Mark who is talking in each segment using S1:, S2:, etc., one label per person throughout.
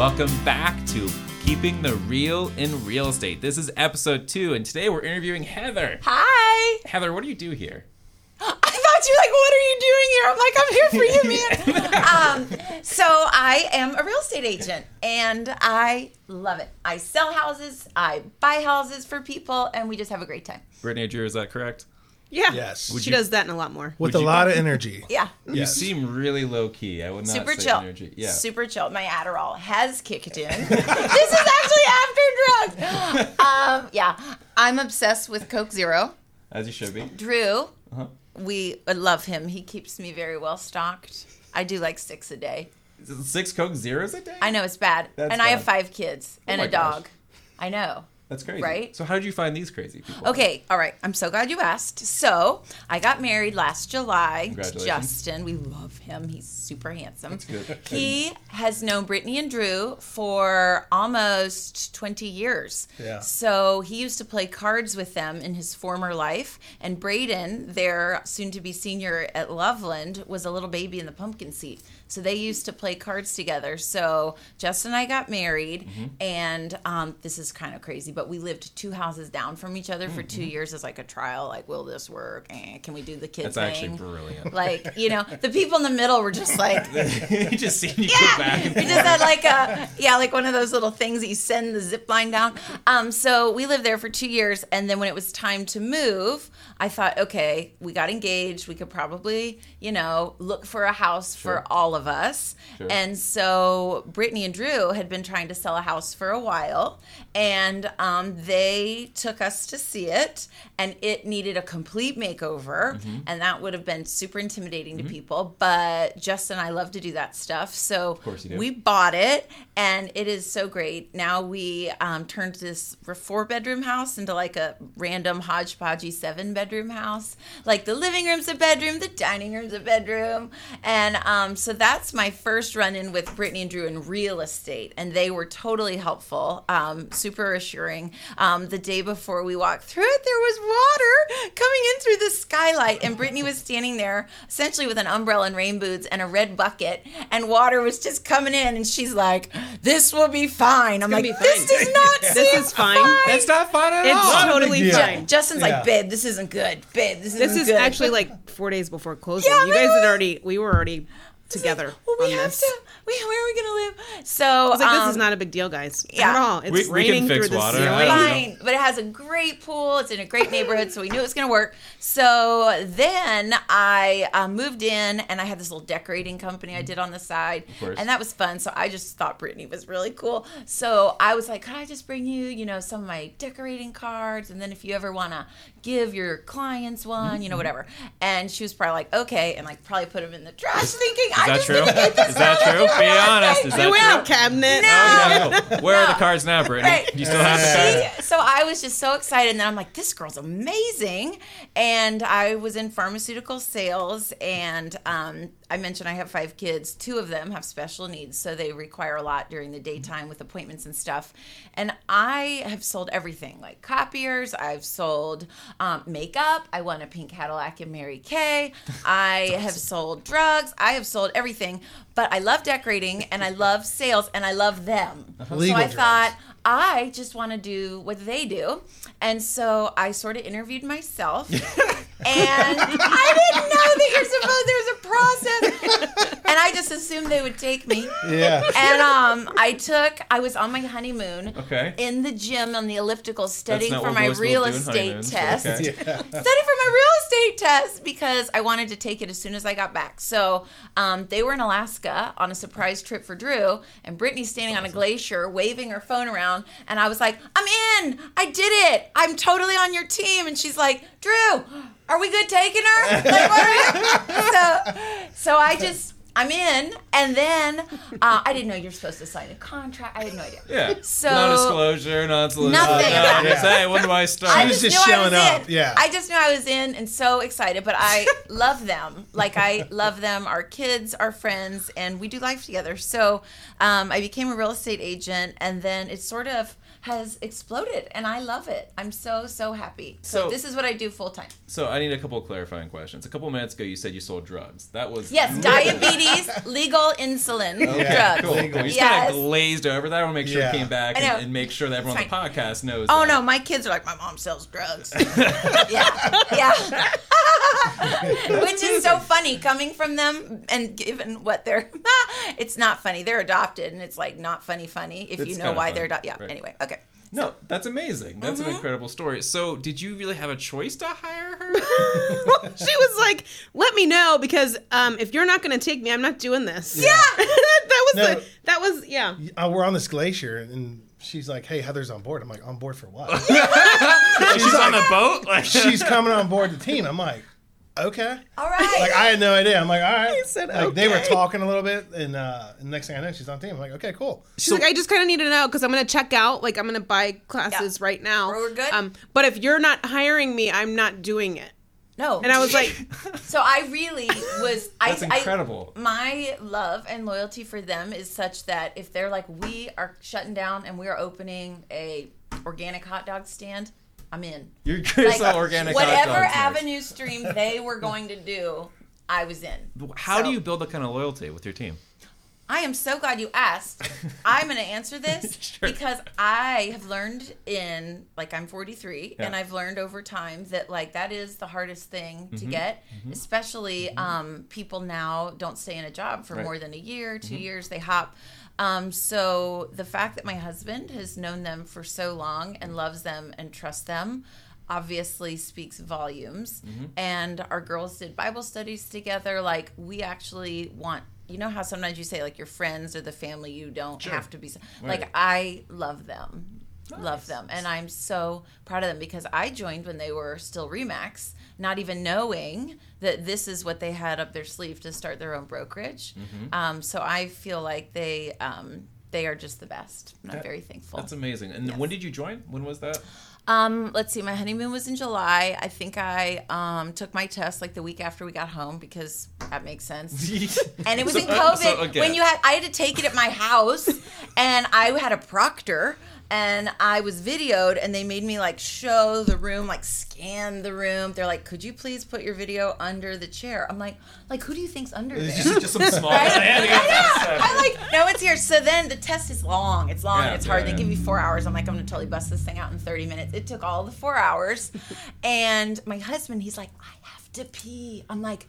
S1: Welcome back to Keeping the Real in Real Estate. This is episode two, and today we're interviewing Heather.
S2: Hi.
S1: Heather, what do you do here?
S2: I thought you were like, what are you doing here? I'm like, I'm here for you, man. um, so I am a real estate agent, and I love it. I sell houses, I buy houses for people, and we just have a great time.
S1: Brittney Drew, is that correct?
S3: Yeah.
S4: Yes.
S3: she
S1: you-
S3: does that and a lot more.
S4: With
S1: Would
S4: a
S1: you-
S4: lot of energy.
S2: Yeah.
S1: You
S4: Yes.
S1: seem really low key. I would not
S2: Super
S1: say
S2: chill.
S1: energy. Yeah.
S2: Super chill. My Adderall has kicked in. this is actually after drugs. Um, yeah. I'm obsessed with Coke Zero.
S1: As you should be.
S2: Drew,
S1: Uh-huh.
S2: we love him. He keeps me very well stocked. I do like six a day.
S1: Six Coke Zeros a day?
S2: I know it's bad.
S1: That's
S2: and I have
S1: bad.
S2: five kids and
S1: my
S2: a
S1: gosh.
S2: dog. I know.
S1: That's crazy.
S2: Right?
S1: So how did you find these crazy people?
S2: Okay, all right. I'm so glad you asked. So I got married last July. Justin. We love him. He's super handsome.
S1: That's good.
S2: He has known Brittney and Drew for almost 20 years.
S4: Yeah.
S2: So he used to play cards with them in his former life. And Braden, their soon to be senior at Loveland, was a little baby in the pumpkin seat. So they used to play cards together. So Justin and I got married,
S1: Mm-hmm.
S2: and um, this is kind of crazy, but we lived two houses down from each other for
S1: Mm-hmm.
S2: two years as like a trial. Like, will this work? Eh, can we do the kids?
S1: That's
S2: thing?
S1: actually brilliant.
S2: Like, you know, the people in the middle were just like,
S1: you just seen you go back and
S2: we just had like a yeah, like one of those little things that you send the zip line down. Um, so we lived there for two years, and then when it was time to move, I thought, okay, we got engaged. We could probably, you know, look for a house
S1: Sure.
S2: for all of us.
S1: Sure.
S2: And so Brittney and Drew had been trying to sell a house for a while, and um, they took us to see it, and it needed a complete makeover,
S1: Mm-hmm.
S2: and that would have been super intimidating to people. But Justin and I love to do that stuff, so
S1: course you do.
S2: we bought it, and it is so great. Now we um, turned this four bedroom house into like a random hodgepodgey seven bedroom house. Like the living room's a bedroom, the dining room's a bedroom, and um, so that's my first run in with Brittney and Drew in real estate, and they were totally helpful, um, super assuring. Um, the day before we walked through it, there was water coming in through the skylight, and Brittney was standing there essentially with an umbrella and rain boots and a red bucket, and water was just coming in, and she's like, "This will be fine." I'm like,
S3: be
S2: "This
S3: fine."
S2: does not
S3: This
S2: seem
S3: is fine.
S1: That's not fun at
S3: It's
S1: all.
S3: It's totally
S4: deal.
S3: fine.
S2: Justin's
S4: Yeah.
S2: like, "Babe, this isn't good. Babe, this isn't
S3: This is
S2: good."
S3: actually like four days before closing.
S2: Yeah,
S3: you guys had already, we were already together
S2: well, we
S3: on
S2: have
S3: this.
S2: to. We, where are we gonna live? So
S3: I was like, this
S2: um,
S3: is not a big deal, guys.
S2: yeah.
S3: At all. It's
S1: We- we can
S3: raining
S1: fix
S3: through the
S1: water.
S3: ceiling.
S2: Fine, but it has a great pool. It's in a great neighborhood, so we knew it was going to work. So then I uh, moved in, and I had this little decorating company I did on the side,
S1: course.
S2: and that was fun. So I just thought Brittney was really cool. So I was like, "Could I just bring you, you know, some of my decorating cards, and then if you ever want to give your clients one, you know, whatever." And she was probably like, "Okay," and like probably put them in the trash, thinking,
S1: Is
S2: "I
S1: that
S2: just
S1: true?
S2: need to get this
S1: Is that true? Be honest. Is that
S3: went out
S1: true?
S3: cabinet.
S2: No.
S1: Yeah, cool. Where are the cards now, Brittney?
S2: Right.
S1: Do you still have the cards?
S2: She- so I was just so excited, and then I'm like, this girl's amazing. And I was in pharmaceutical sales, and um, I mentioned I have five kids. Two of them have special needs, so they require a lot during the daytime with appointments and stuff. And I have sold everything, like copiers. I've sold um, makeup. I won a pink Cadillac in Mary Kay. I have sold drugs. I have sold everything. But I love decorating, and I love sales, and I love them. So I
S4: drugs.
S2: thought. I just want to do what they do. And so I sort of interviewed myself. and I didn't know that you're supposed there's a process. and I just assumed they would take me.
S4: Yeah.
S2: And um I took I was on my honeymoon
S1: Okay.
S2: in the gym on the elliptical studying for my real
S1: people do in
S2: estate test.
S1: okay.
S2: Studying for my real estate test because I wanted to take it as soon as I got back. So um, they were in Alaska on a surprise trip for Drew, and Brittney's standing on a glacier waving her phone around, and I was like, "I'm in! I did it! I'm totally on your team!" And she's like, "Drew, are we good taking her? Like, what are we-" so, so I just." I'm in, and then uh, I didn't know you're supposed to sign a contract. I had no idea.
S1: Yeah.
S2: So-
S1: non-disclosure, non-solicitation.
S2: Nothing.
S1: No, just, hey, when do I start?
S2: I
S4: was
S2: just,
S4: just
S2: knew I
S4: showing
S2: was
S4: up,
S2: in.
S4: yeah.
S2: I just knew I was in and so excited. But I love them. Like I love them. Our kids our friends, and we do life together. So um, I became a real estate agent, and then it sort of has exploded, and I love it. I'm so so happy. So,
S1: So-
S2: this is what I do full time.
S1: So I need a couple of clarifying questions. A couple of minutes ago, you said you sold drugs. That was
S2: Yes, diabetes Ladies, legal insulin drugs.
S1: Cool.
S4: Legal.
S1: You just
S2: Yes.
S1: kind of glazed over that. I want to make sure
S4: Yeah.
S1: it came back and, and make sure that everyone on
S2: It's
S1: the podcast knows.
S2: Oh
S1: that.
S2: no, my kids are like, my mom sells drugs. yeah, yeah. Which is so funny coming from them, and given what they're, it's not funny. They're adopted, and it's like not funny, funny if
S1: It's
S2: you know why
S1: funny,
S2: they're adopted. Yeah.
S1: right.
S2: Anyway, okay.
S1: No, that's amazing. That's
S2: Mm-hmm.
S1: an incredible story. So, did you really have a choice to hire her?
S3: she was like, "Let me know because um, if you're not going to take me, I'm not doing this."
S2: Yeah.
S3: that was
S4: No.
S3: the that was yeah.
S4: Uh, we're on this glacier, and she's like, "Hey, Heather's on board." I'm like, "On board for what?"
S1: She's on the boat. Like
S4: she's coming on board the team. I'm like, "Okay."
S2: All right.
S4: Like I had no idea. I'm like, "All right."
S3: He said,
S4: like they were talking a little bit, and uh, and next thing I know, she's on team. I'm like, "Okay, cool."
S3: She's like, I just kind of need to know because I'm going to check out. Like, I'm going to buy classes
S2: Yeah.
S3: right now.
S2: We're good.
S3: Um, but if you're not hiring me, I'm not doing it.
S2: no.
S3: And I was like,
S2: so I really was.
S1: That's
S2: I,
S1: incredible.
S2: I, my love and loyalty for them is such that if they're like, we are shutting down and we are opening a organic hot dog stand, I'm in.
S1: You're
S2: Like,
S1: organic
S2: whatever avenue stream they were going to do, I was in.
S1: How do you build that kind of loyalty with your team?
S2: I am so glad you asked. I'm going to answer this
S1: Sure.
S2: because I have learned in like I'm 43 and I've learned over time that like that is the hardest thing to
S1: Mm-hmm.
S2: get, especially um, people now don't stay in a job for
S1: Right. Mm-hmm.
S2: more than a year, 2 years, they hop. Um, so the fact that my husband has known them for so long and loves them and trusts them obviously speaks volumes
S1: Mm-hmm.
S2: and our girls did bible studies together like we actually want you know how sometimes you say like your friends or the family you don't
S1: Sure.
S2: have to be
S1: Right.
S2: like i love them
S1: Nice.
S2: love them and i'm so proud of them because i joined when they were still RE/MAX not even knowing that this is what they had up their sleeve to start their own brokerage
S1: Mm-hmm.
S2: um, so i feel like they um, they are just the best i'm
S1: That-
S2: very thankful
S1: That's amazing. And
S2: Yes.
S1: when did you join? When was that?
S2: um, let's see. My honeymoon was in July. I think I um, took my test like the week after we got home because that makes sense. And it was
S1: So-
S2: in
S1: uh,
S2: COVID
S1: so,
S2: when you had. I had to take it at my house, and I had a proctor, and I was videoed, and they made me like show the room, like scan the room. They're like, "Could you please put your video under the chair?" I'm like, "Like who do you think's under there?"
S1: Just, just some small.
S2: Right?
S1: I had to get this,
S2: I'm like, no, it's here. So then the test is long. It's long.
S1: Yeah,
S2: it's hard.
S1: yeah,
S2: they give you four hours. I'm like, I'm gonna totally bust this thing out in 30 minutes. It took all the four hours, and my husband, he's like, I have to pee. I'm like.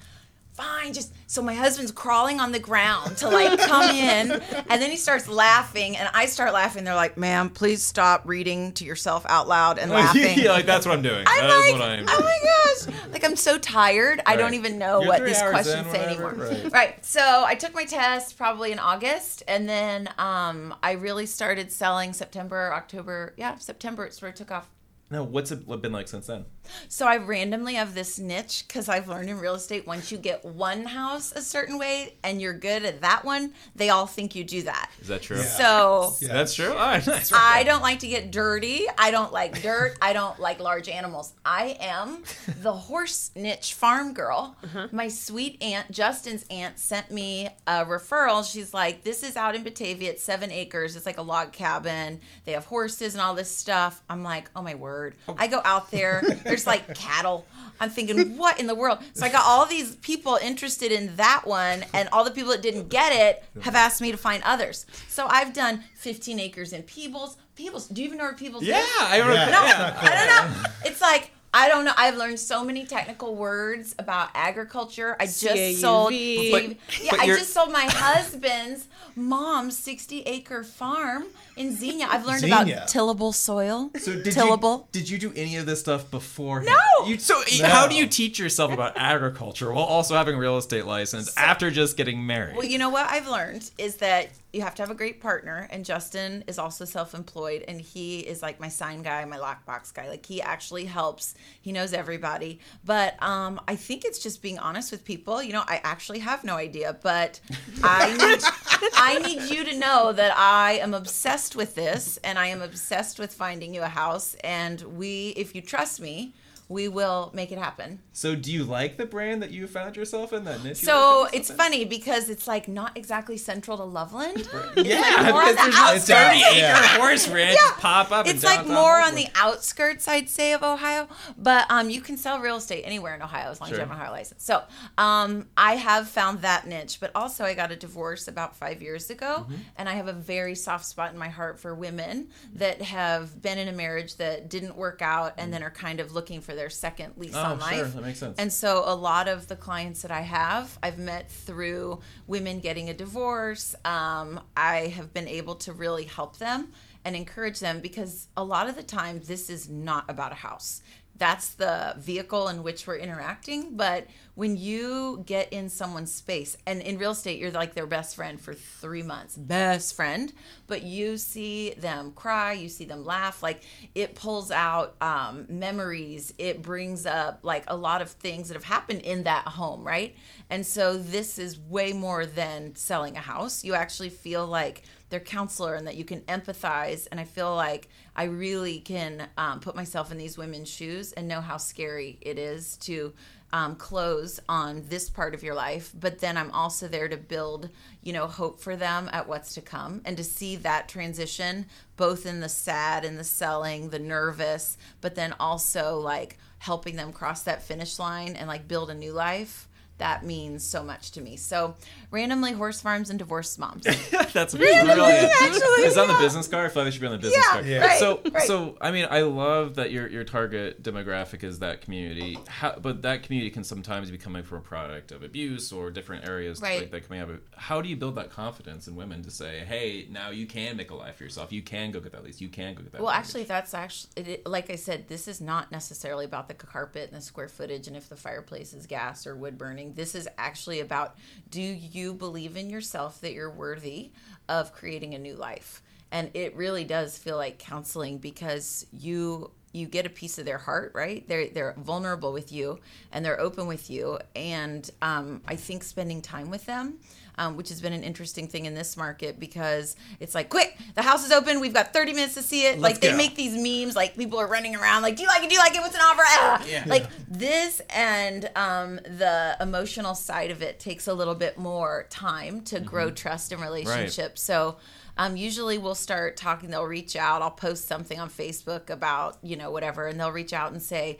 S2: Fine, just so my husband's crawling on the ground to like come in, and then he starts laughing, and I start laughing. They're like, "Ma'am, please stop reading to yourself out loud and laughing."
S1: yeah, like that's what I'm doing.
S2: I'm
S1: That
S2: like,
S1: what I am.
S2: oh my gosh. Like, I'm so tired. I don't even know
S1: You're
S2: what these questions
S1: in,
S2: say anymore.
S1: right.
S2: Right. So I took my test probably in August, and then um, I really started selling September, October. Yeah, September. it sort of took off.
S1: No, what's it been like since then?
S2: So I randomly have this niche because I've learned in real estate once you get one house a certain way and you're good at that one, they all think you do that.
S1: Is that true?
S4: Yeah.
S2: So
S4: Yeah.
S1: That's true. All right, nice.
S2: I don't like to get dirty. I don't like dirt. I don't like large animals. I am the horse niche farm girl. Uh-huh. My sweet aunt, Justin's aunt, sent me a referral. She's like, This is out in Batavia. It's seven acres. It's like a log cabin. They have horses and all this stuff. I'm like, Oh my word. Oh. I go out there. There's like cattle. I'm thinking, What in the world? So I got all these people interested in that one, and all the people that didn't get it have asked me to find others. So I've done 15 acres in Peebles. Peebles, do you even know where Peebles
S1: Yeah,
S2: is?
S1: I remember.
S4: Yeah.
S2: No,
S1: yeah.
S2: I don't know. It's like I don't know. I've learned so many technical words about agriculture. I just
S3: CAUV.
S2: sold.
S1: But-
S2: yeah,
S1: but
S2: I just sold my husband's mom's sixty-acre farm in Xenia. I've learned
S4: Xenia.
S2: about tillable soil.
S1: So did
S2: tillable.
S1: you did you do any of this stuff before?
S2: No!
S1: You, so
S4: No.
S1: how do you teach yourself about agriculture while also having a real estate license after just getting married?
S2: Well, you know what I've learned is that you have to have a great partner, and Justin is also self-employed, and he is like my sign guy, my lockbox guy. Like he actually helps. He knows everybody, but um, I think it's just being honest with people. You know, I actually have no idea, but I need I need you to know that I am obsessed with this, and I am obsessed with finding you a house. And we, if you trust me. We will make it happen.
S1: So, do you like the brand that you found yourself in? That niche.
S2: So it's
S1: yourself
S2: funny because it's like not exactly central to Loveland.
S1: in? Yeah,
S2: more on the
S1: there's not
S2: outskirts.
S1: thirty acre
S4: Yeah.
S1: horse ranch
S2: Yeah.
S1: pop up. in
S2: It's like
S1: downtown
S2: more on the outskirts, I'd say, of Ohio. But um, you can sell real estate anywhere in Ohio as long as you have an Ohio license. So um, I have found that niche. But also, I got a divorce about five years ago,
S1: Mm-hmm.
S2: and I have a very soft spot in my heart for women that have been in a marriage that didn't work out, and then are kind of looking for their second lease
S1: Oh,
S2: on
S1: sure,
S2: life.
S1: that makes sense.
S2: And so a lot of the clients that I have, I've met through women getting a divorce. Um, I have been able to really help them and encourage them because a lot of the time, this is not about a house. That's the vehicle in which we're interacting. But when you get in someone's space, and in real estate, you're like their best friend for three months, best friend, but you see them cry, you see them laugh, like it pulls out um, memories, it brings up like a lot of things that have happened in that home, right? And so this is way more than selling a house. You actually feel like their counselor and that you can empathize. And I feel like I really can um, put myself in these women's shoes and know how scary it is to um, close on this part of your life. But then I'm also there to build, you know, hope for them at what's to come and to see that transition both in the sad and the selling, the nervous, but then also like helping them cross that finish line and like build a new life. That means so much to me. So, randomly, horse farms and divorced moms.
S1: That's brilliant.
S2: actually,
S1: It's on the business card. I feel like they should be on the business
S2: Yeah,
S1: card.
S4: Yeah.
S2: right,
S1: So,
S2: right.
S1: so I mean, I love that your your target demographic is that community. How, but that community can sometimes be coming from a product of abuse or different areas
S2: Right.
S1: like that coming out of. How do you build that confidence in women to say, "Hey, now you can make a life for yourself. You can go get that lease. You can go get that."
S2: Well,
S1: mortgage."
S2: actually, that's actually it, like I said. This is not necessarily about the carpet and the square footage and if the fireplace is gas or wood burning. This is actually about: Do you believe in yourself that you're worthy of creating a new life? And it really does feel like counseling because you you get a piece of their heart, right? They're they're vulnerable with you and they're open with you, and um, I think spending time with them um, which has been an interesting thing in this market because it's like, quick, the house is open. We've got 30 minutes to see it. like, they
S1: go.
S2: make these memes, like, people are running around, like, do you like it? Do you like it? What's an offer? Ah!
S1: Yeah.
S2: Like, this and um, the emotional side of it takes a little bit more time to grow trust in relationships. So, um, usually we'll start talking, they'll reach out. I'll post something on Facebook about, you know, whatever, and they'll reach out and say,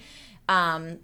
S2: um,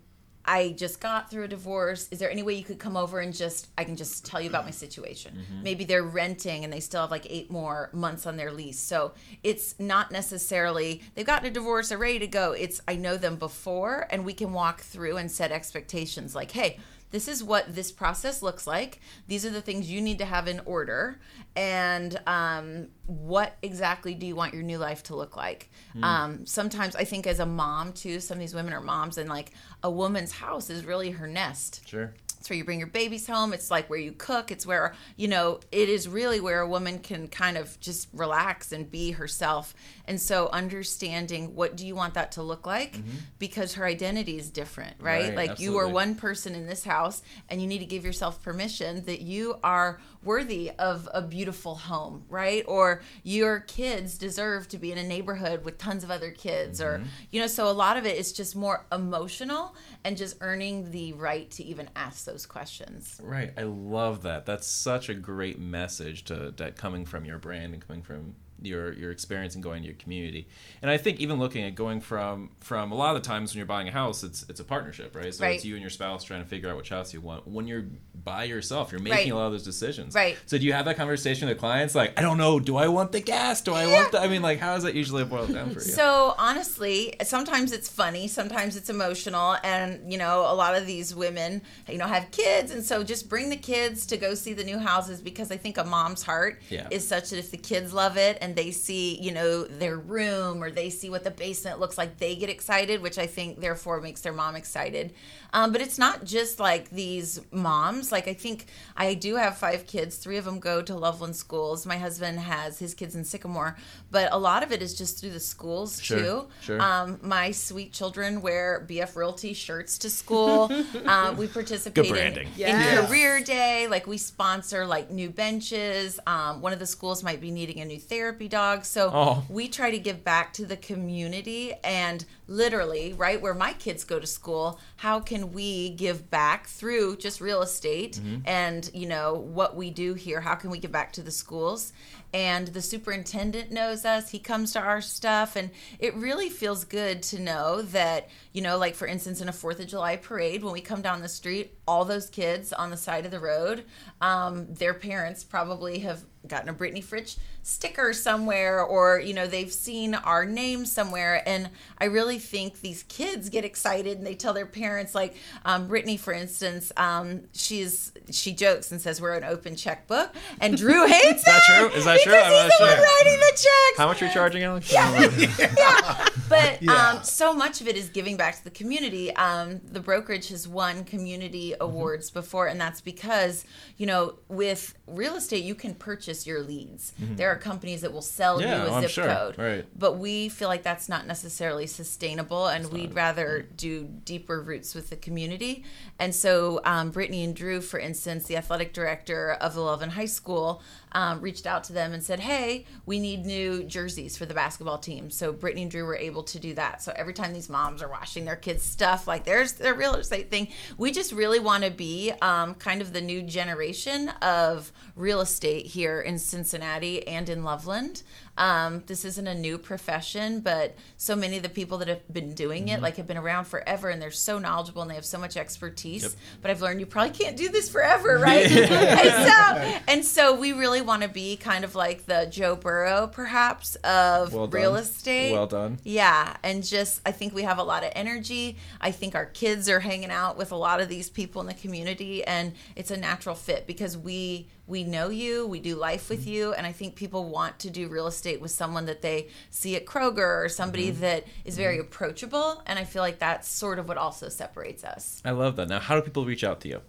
S2: I just got through a divorce. Is there any way you could come over and just I can just tell you about my situation? Maybe they're renting and they still have like eight more months on their lease. So it's not necessarily they've gotten a divorce, they're ready to go. It's I know them before and we can walk through and set expectations like, hey, this is what this process looks like. These are the things you need to have in order. And um, what exactly do you want your new life to look like? Um, sometimes I think as a mom, too, some of these women are moms, and like a woman's house is really her nest.
S1: sure.
S2: It's where you bring your babies home. It's like where you cook. It's where, you know, it is really where a woman can kind of just relax and be herself. And so understanding what do you want that to look like mm-hmm. because her identity is different, right?
S1: Right,
S2: like you are one person in this house and you need to give yourself permission that you are worthy of a beautiful home, right? Or your kids deserve to be in a neighborhood with tons of other kids or mm-hmm. you know, so a lot of it is just more emotional and just earning the right to even ask those questions.
S1: Right. I love that. That's such a great message to that coming from your brand and coming from your your experience and going to your community. And I think even looking at going from from a lot of the times when you're buying a house, it's it's a partnership, right? So
S2: Right.
S1: it's you and your spouse trying to figure out which house you want. When you're by yourself, you're making
S2: Right.
S1: a lot of those decisions.
S2: Right.
S1: So do you have that conversation with clients like, I don't know, do I want the gas? Do I want the I mean like how does that usually boil down for you?
S2: So honestly, sometimes it's funny, sometimes it's emotional, and you know, a lot of these women, you know, have kids, and so just bring the kids to go see the new houses because I think a mom's heart
S1: Yeah.
S2: is such that if the kids love it and they see, you know, their room or they see what the basement looks like, they get excited, which I think therefore makes their mom excited. Um, but it's not just like these moms. Like I think I do have five kids. Three of them go to Loveland schools. My husband has his kids in Sycamore, but a lot of it is just through the schools
S1: Sure,
S2: too.
S1: sure.
S2: Um, my sweet children wear BF Realty shirts to school. um, we participate
S1: Good branding.
S2: in,
S3: Yes.
S2: in career day. Like we sponsor like new benches. Um, one of the schools might be needing a new therapy dogs. So
S1: Oh.
S2: we try to give back to the community and literally, right where my kids go to school, how can we give back through just real estate
S1: Mm-hmm.
S2: and, you know, what we do here? How can we give back to the schools? And the superintendent knows us. He comes to our stuff and it really feels good to know that, you know, like for instance in a 4th of July parade when we come down the street, all those kids on the side of the road, um, their parents probably have gotten a Brittney Frietch sticker somewhere or you know they've seen our name somewhere and I really think these kids get excited and they tell their parents like um, Brittney for instance um, she's she jokes and says we're an open checkbook and Drew hates
S1: Is that
S2: it
S1: true? Is that true? I'm
S2: he's
S1: not
S2: the one
S1: sure.
S2: writing the checks
S1: How much are you charging, Alex?
S2: yeah. But
S4: Yeah.
S2: um, so much of it is giving back to the community. Um, the brokerage has won community awards before, and that's because, you know, with real estate, you can purchase your leads. There are companies that will sell
S1: Yeah,
S2: you a zip
S1: sure.
S2: code.
S1: Right.
S2: But we feel like that's not necessarily sustainable, and we'd rather do deeper roots with the community. And so, um, Brittney and Drew, for instance, the athletic director of the Loveland High School, um, reached out to them and said, "Hey, we need new jerseys for the basketball team." So Brittney and Drew were able to do that. So every time these moms are washing their kids' stuff, like there's their real estate thing, we just really want to be um, kind of the new generation of real estate here in Cincinnati and in Loveland. Um, this isn't a new profession, but so many of the people that have been doing it, like, have been around forever, and they're so knowledgeable and they have so much expertise. But I've learned you probably can't do this forever, right? and so, and so we really want to be kind of like the Joe Burrow, perhaps, of
S1: Well
S2: real estate.
S1: Well done.
S2: Yeah, and just I think we have a lot of energy. I think our kids are hanging out with a lot of these people in the community and it's a natural fit because we we know you, we do life with mm-hmm. you, and I think people want to do real estate with someone that they see at Kroger or somebody mm-hmm. that is very mm-hmm. approachable, and I feel like that's sort of what also separates us.
S1: I love that. Now, how do people reach out to you?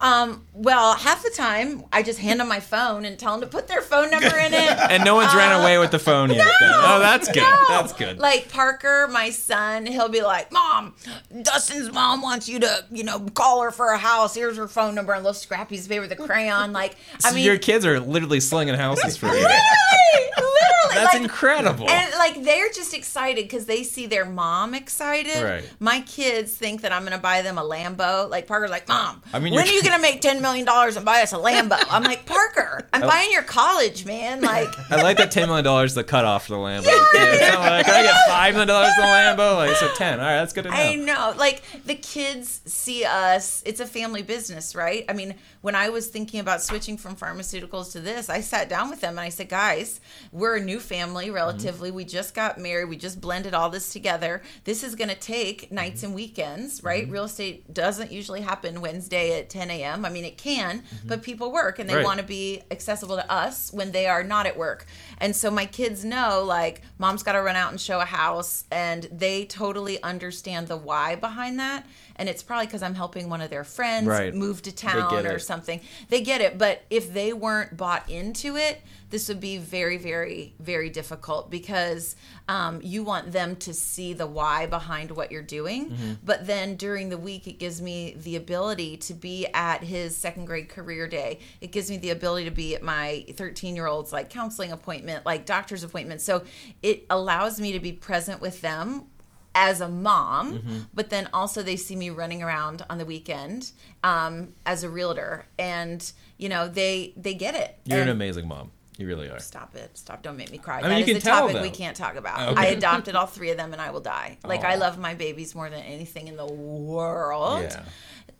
S2: Um, well, half the time I just hand them my phone and tell them to put their phone number in it.
S1: And no one's ran away with the phone yet. then. Oh, that's good.
S2: No.
S1: That's good.
S2: Like Parker, my son, he'll be like, "Mom, Dustin's mom wants you to, you know, call her for a house. Here's her phone number and a little scrap piece of paper with a crayon." Like,
S1: So
S2: I mean,
S1: your kids are literally slinging houses for you.
S2: literally, literally,
S1: That's
S2: like,
S1: incredible.
S2: And like they're just excited because they see their mom excited.
S1: Right.
S2: My kids think that I'm gonna buy them a Lambo. Like Parker's like, Mom,
S1: I mean,
S2: when
S1: you're-
S2: you gonna make ten million dollars and buy us a Lambo? I'm like, Parker, I'm oh. buying your college, man. Like
S1: I like that ten million dollars the cutoff for the Lambo. Yeah, not like, can I get five million dollars for the Lambo? Like so ten. All right, that's good to know.
S2: I know. Like the kids see us, it's a family business, right? I mean, when I was thinking about switching from pharmaceuticals to this, I sat down with them and I said, guys, we're a new family mm-hmm. relatively. We just got married. We just blended all this together. This is going to take mm-hmm. nights and weekends, right? Mm-hmm. Real estate doesn't usually happen Wednesday at 10 a.m. I mean, it can, but people work and they
S1: Right.
S2: want to be accessible to us when they are not at work. And so my kids know like mom's got to run out and show a house and they totally understand the why behind that. And it's probably because I'm helping one of their friends
S1: Right.
S2: move to town or
S1: it.
S2: something. They get it. But if they weren't bought into it, this would be very, very, very difficult because um, you want them to see the why behind what you're doing.
S1: Mm-hmm.
S2: But then during the week, it gives me the ability to be at his second grade career day. It gives me the ability to be at my 13 year old's like counseling appointment, like doctor's appointment. So it allows me to be present with them as a mom,
S1: Mm-hmm.
S2: but then also they see me running around on the weekend um, as a realtor, and you know they they get it.
S1: You're an amazing mom. You really are.
S2: Stop it! Stop! Don't make me cry.
S1: I mean,
S2: That
S1: you
S2: is
S1: can
S2: a
S1: tell,
S2: topic we can't talk about.
S1: Okay.
S2: I adopted all three of them, and I will die. Like I love my babies more than anything in the world,
S1: Yeah.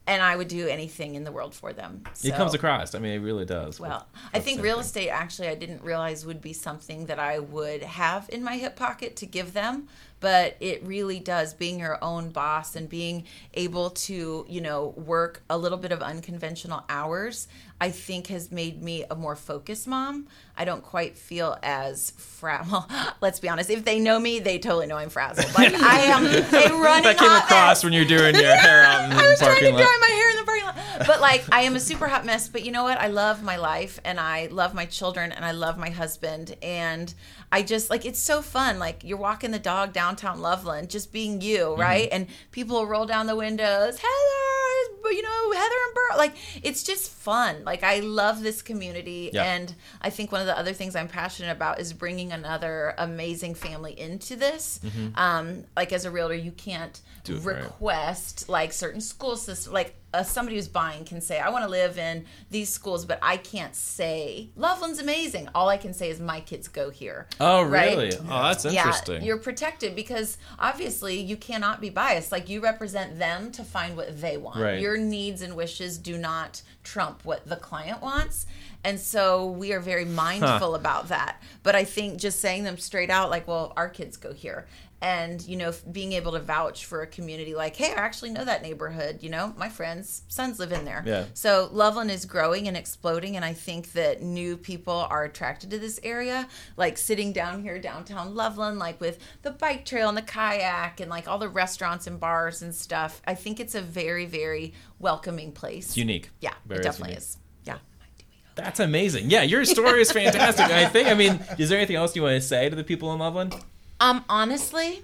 S2: and I would do anything in the world for them.
S1: It comes across. I mean, it really does.
S2: well, I think real
S1: thing.
S2: estate actually I didn't realize would be something that I would have in my hip pocket to give them, but it really does being your own boss and being able to, you know, work a little bit of unconventional hours, I think has made me a more focused mom. I don't quite feel as fra well, let's be honest, if they know me, they totally know I'm frazzled. Like I am a running
S1: that came
S2: hot
S1: across
S2: mess.
S1: when you're doing your hair out in the
S2: I was trying to
S1: parking lot.
S2: dry my hair in the parking lot. But like, I am a super hot mess. But you know what? I love my life, and I love my children, and I love my husband, and I just like it's so fun. Like you're walking the dog downtown Loveland, just being you,
S1: Mm-hmm.
S2: right? And people will roll down the windows, Heather, you know, Heather and Burl. Like it's just fun. Like I love this community,
S1: Yeah.
S2: and I think one of the other things I'm passionate about is bringing another amazing family into this. Um, like as a realtor, you can't
S1: Mm-hmm. It right.
S2: request like certain school systems. Like uh, somebody who's buying can say, "I want to live in these schools," but I can't say Loveland's amazing. All I can say is my kids go here.
S1: Oh,
S2: Right?
S1: really? Oh, that's interesting.
S2: Yeah, you're protected because obviously you cannot be biased. Like you represent them to find what they want.
S1: Right.
S2: Your needs and wishes do not trump what the client wants. And so we are very mindful about that. But I think just saying them straight out, like, well, our kids go here. And, you know, being able to vouch for a community like, hey, I actually know that neighborhood. You know, my friends' sons live in there.
S1: Yeah.
S2: So Loveland is growing and exploding, and I think that new people are attracted to this area. Like sitting down here downtown Loveland, like with the bike trail and the kayak and like all the restaurants and bars and stuff. I think it's a very, very welcoming place.
S1: It's unique.
S2: Yeah,
S1: Very
S2: it definitely
S1: unique.
S2: is. Yeah.
S1: That's amazing. Yeah, your story is fantastic. I think. I mean, is there anything else you want to say to the people in Loveland?
S2: Um, honestly,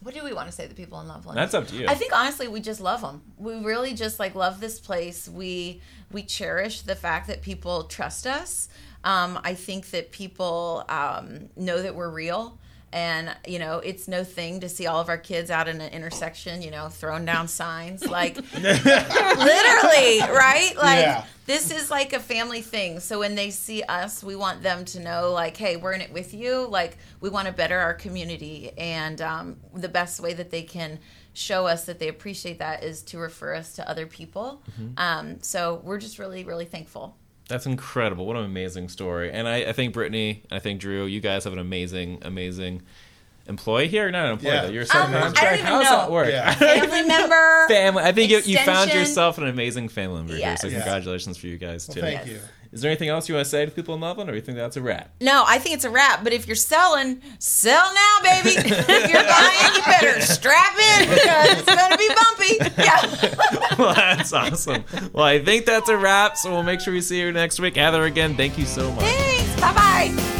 S2: what do we want to say to the people in Loveland?
S1: That's up to you.
S2: I think honestly, we just love them. We really just like love this place. We we cherish the fact that people trust us. Um, I think that people um, know that we're real. And you know, it's no thing to see all of our kids out in an intersection, you know, throwing down signs, like literally, right? Like
S4: Yeah.
S2: this is like a family thing. So when they see us, we want them to know, like, hey, we're in it with you. Like, we want to better our community. And um, the best way that they can show us that they appreciate that is to refer us to other people. Um, so we're just really, really thankful.
S1: That's incredible. What an amazing story. And I, I think Brittney, I think Drew, you guys have an amazing, amazing employee here. Not an employee,
S4: Yeah.
S1: though. You're a
S2: Um, I
S1: subcontract.
S2: don't even
S1: How's
S2: know.
S1: that work?
S4: Yeah.
S2: Family member.
S1: Family. I think you, you found yourself an amazing family member here. So
S2: Yes.
S4: Yeah.
S1: congratulations for you guys too.
S4: Thank you.
S1: Is there anything else you want to say to people in Loveland, or you think that's a wrap?
S2: No, I think it's a wrap. But if you're selling, sell now, baby. if you're buying, you better strap in because it's going to be bumpy. Yeah.
S1: well, that's awesome. Well, I think that's a wrap. So we'll make sure we see you next week. Heather, again, thank you so much.
S2: Thanks. Bye bye.